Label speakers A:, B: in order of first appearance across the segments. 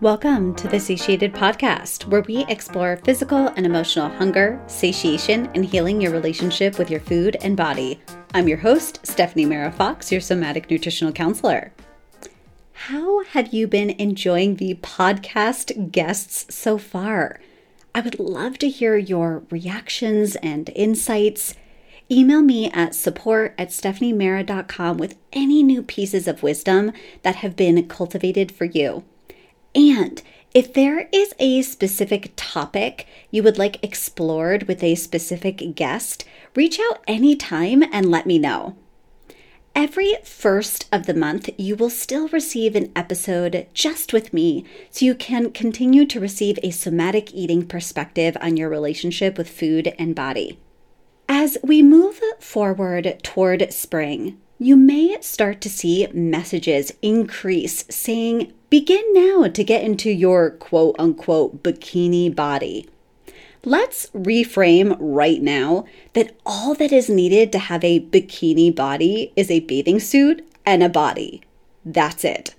A: Welcome to the Satiated Podcast, where we explore physical and emotional hunger, satiation, and healing your relationship with your food and body. I'm your host, Stephanie Mara Fox, your somatic nutritional counselor. How have you been enjoying the podcast guests so far? I would love to hear your reactions and insights. Email me at support at stephaniemara.com with any new pieces of wisdom that have been cultivated for you. And if there is a specific topic you would like explored with a specific guest, reach out anytime and let me know. Every first of the month, you will still receive an episode just with me so you can continue to receive a somatic eating perspective on your relationship with food and body. As we move forward toward spring, you may start to see messages increase saying, begin now to get into your quote unquote bikini body. Let's reframe right now that all that is needed to have a bikini body is a bathing suit and a body. That's it.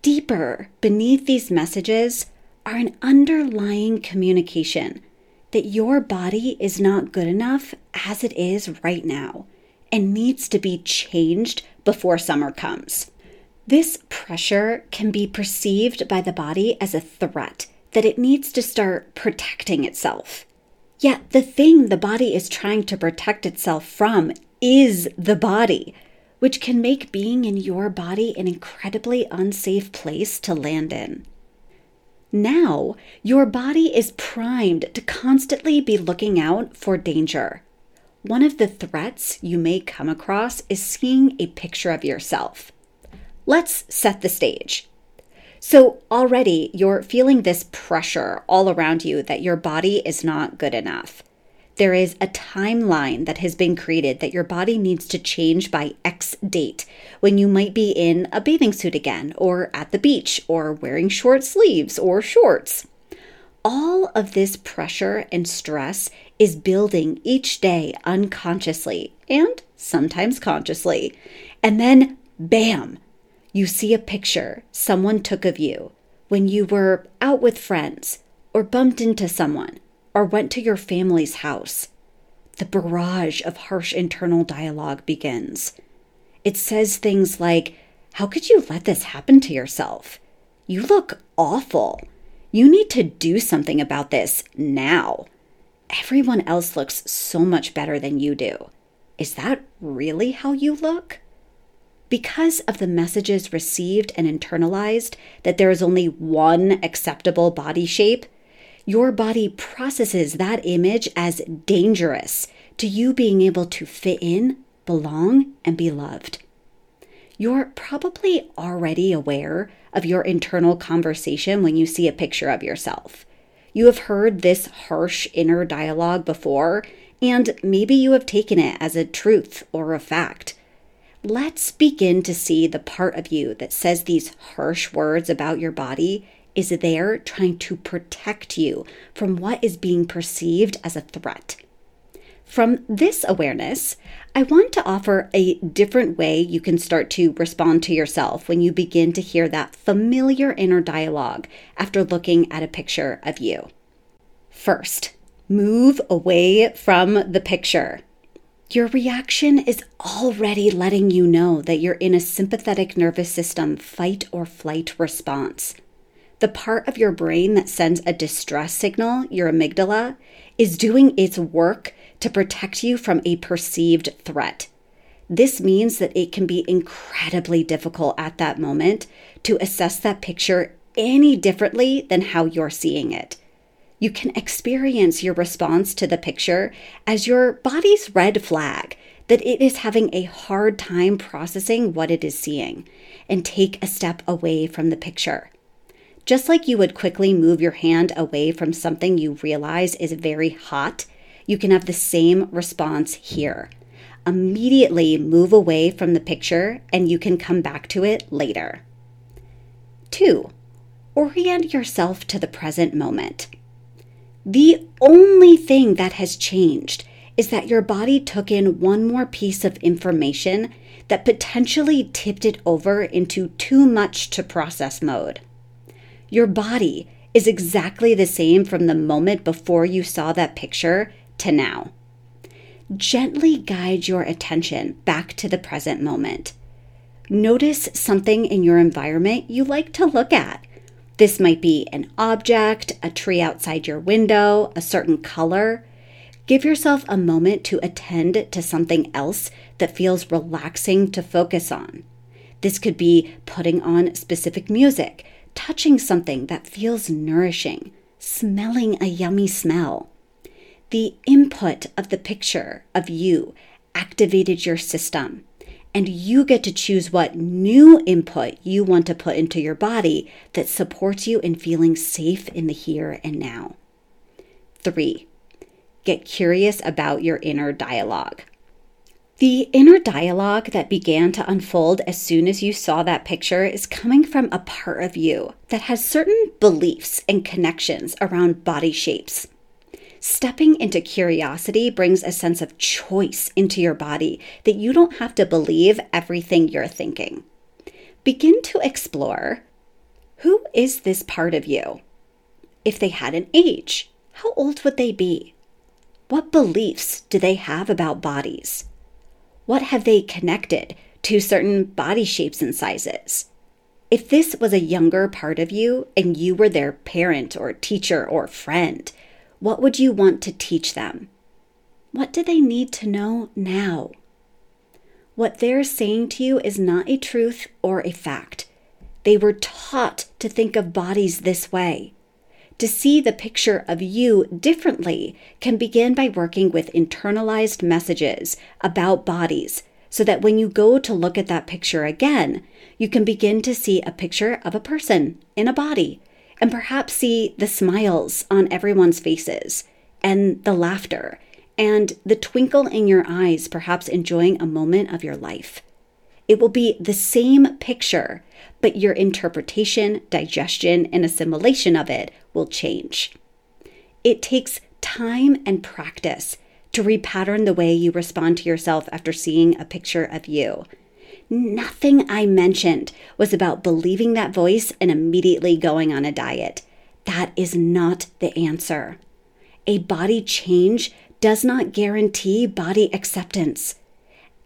A: Deeper beneath these messages are an underlying communication that your body is not good enough as it is right now and needs to be changed before summer comes. This pressure can be perceived by the body as a threat that it needs to start protecting itself. Yet the thing the body is trying to protect itself from is the body, which can make being in your body an incredibly unsafe place to land in. Now, your body is primed to constantly be looking out for danger. One of the threats you may come across is seeing a picture of yourself. Let's set the stage. So, already you're feeling this pressure all around you that your body is not good enough. There is a timeline that has been created that your body needs to change by X date when you might be in a bathing suit again, or at the beach, or wearing short sleeves or shorts. All of this pressure and stress is building each day unconsciously and sometimes consciously. And then, bam, you see a picture someone took of you when you were out with friends, or bumped into someone, or went to your family's house. The barrage of harsh internal dialogue begins. It says things like, How could you let this happen to yourself? You look awful. You need to do something about this now. Everyone else looks so much better than you do. Is that really how you look? Because of the messages received and internalized that there is only one acceptable body shape, your body processes that image as dangerous to you being able to fit in, belong, and be loved. You're probably already aware of your internal conversation when you see a picture of yourself. You have heard this harsh inner dialogue before, and maybe you have taken it as a truth or a fact. Let's begin to see the part of you that says these harsh words about your body is there trying to protect you from what is being perceived as a threat. From this awareness, I want to offer a different way you can start to respond to yourself when you begin to hear that familiar inner dialogue after looking at a picture of you. First, move away from the picture. Your reaction is already letting you know that you're in a sympathetic nervous system fight or flight response. The part of your brain that sends a distress signal, your amygdala, is doing its work to protect you from a perceived threat. This means that it can be incredibly difficult at that moment to assess that picture any differently than how you're seeing it. You can experience your response to the picture as your body's red flag that it is having a hard time processing what it is seeing and take a step away from the picture. Just like you would quickly move your hand away from something you realize is very hot you can have the same response here. Immediately move away from the picture and you can come back to it later. Two, orient yourself to the present moment. The only thing that has changed is that your body took in one more piece of information that potentially tipped it over into too much to process mode. Your body is exactly the same from the moment before you saw that picture to now. Gently guide your attention back to the present moment. Notice something in your environment you like to look at. This might be an object, a tree outside your window, a certain color. Give yourself a moment to attend to something else that feels relaxing to focus on. This could be putting on specific music, touching something that feels nourishing, smelling a yummy smell. The input of the picture of you activated your system, and you get to choose what new input you want to put into your body that supports you in feeling safe in the here and now. Three, get curious about your inner dialogue. The inner dialogue that began to unfold as soon as you saw that picture is coming from a part of you that has certain beliefs and connections around body shapes. Stepping into curiosity brings a sense of choice into your body that you don't have to believe everything you're thinking. Begin to explore who is this part of you? If they had an age, how old would they be? What beliefs do they have about bodies? What have they connected to certain body shapes and sizes? If this was a younger part of you and you were their parent or teacher or friend, what would you want to teach them? What do they need to know now? What they're saying to you is not a truth or a fact. They were taught to think of bodies this way. To see the picture of you differently can begin by working with internalized messages about bodies so that when you go to look at that picture again, you can begin to see a picture of a person in a body and perhaps see the smiles on everyone's faces and the laughter and the twinkle in your eyes, perhaps enjoying a moment of your life. It will be the same picture, but your interpretation, digestion, and assimilation of it will change. It takes time and practice to repattern the way you respond to yourself after seeing a picture of you. Nothing I mentioned was about believing that voice and immediately going on a diet. That is not the answer. A body change does not guarantee body acceptance.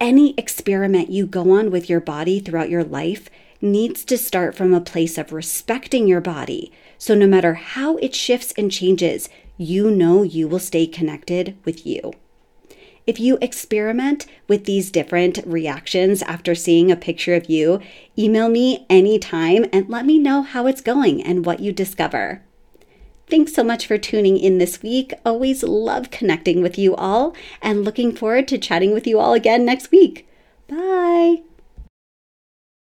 A: Any experiment you go on with your body throughout your life needs to start from a place of respecting your body. So, no matter how it shifts and changes, you know you will stay connected with you. If you experiment with these different reactions after seeing a picture of you, email me anytime and let me know how it's going and what you discover. Thanks so much for tuning in this week. Always love connecting with you all and looking forward to chatting with you all again next week. Bye.